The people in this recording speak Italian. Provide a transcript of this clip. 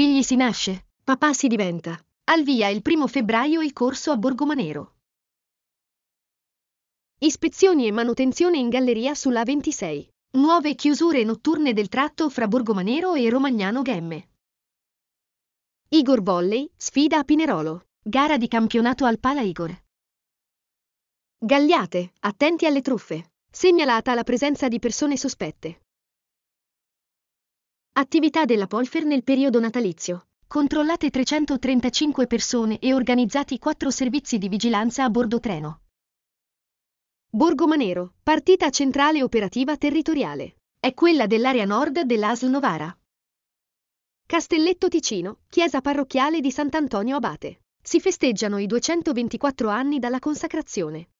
Figli si nasce, papà si diventa. Al via il primo febbraio il corso a Borgomanero. Ispezioni e manutenzione in galleria sulla 26. Nuove chiusure notturne del tratto fra Borgomanero e Romagnano Gemme. Igor Volley, sfida a Pinerolo. Gara di campionato al Pala Igor. Gagliate, attenti alle truffe. Segnalata la presenza di persone sospette. Attività della Polfer nel periodo natalizio. Controllate 335 persone e organizzati 4 servizi di vigilanza a bordo treno. Borgomanero, partita centrale operativa territoriale. È quella dell'area nord dell'ASL Novara. Castelletto Ticino, chiesa parrocchiale di Sant'Antonio Abate. Si festeggiano i 224 anni dalla consacrazione.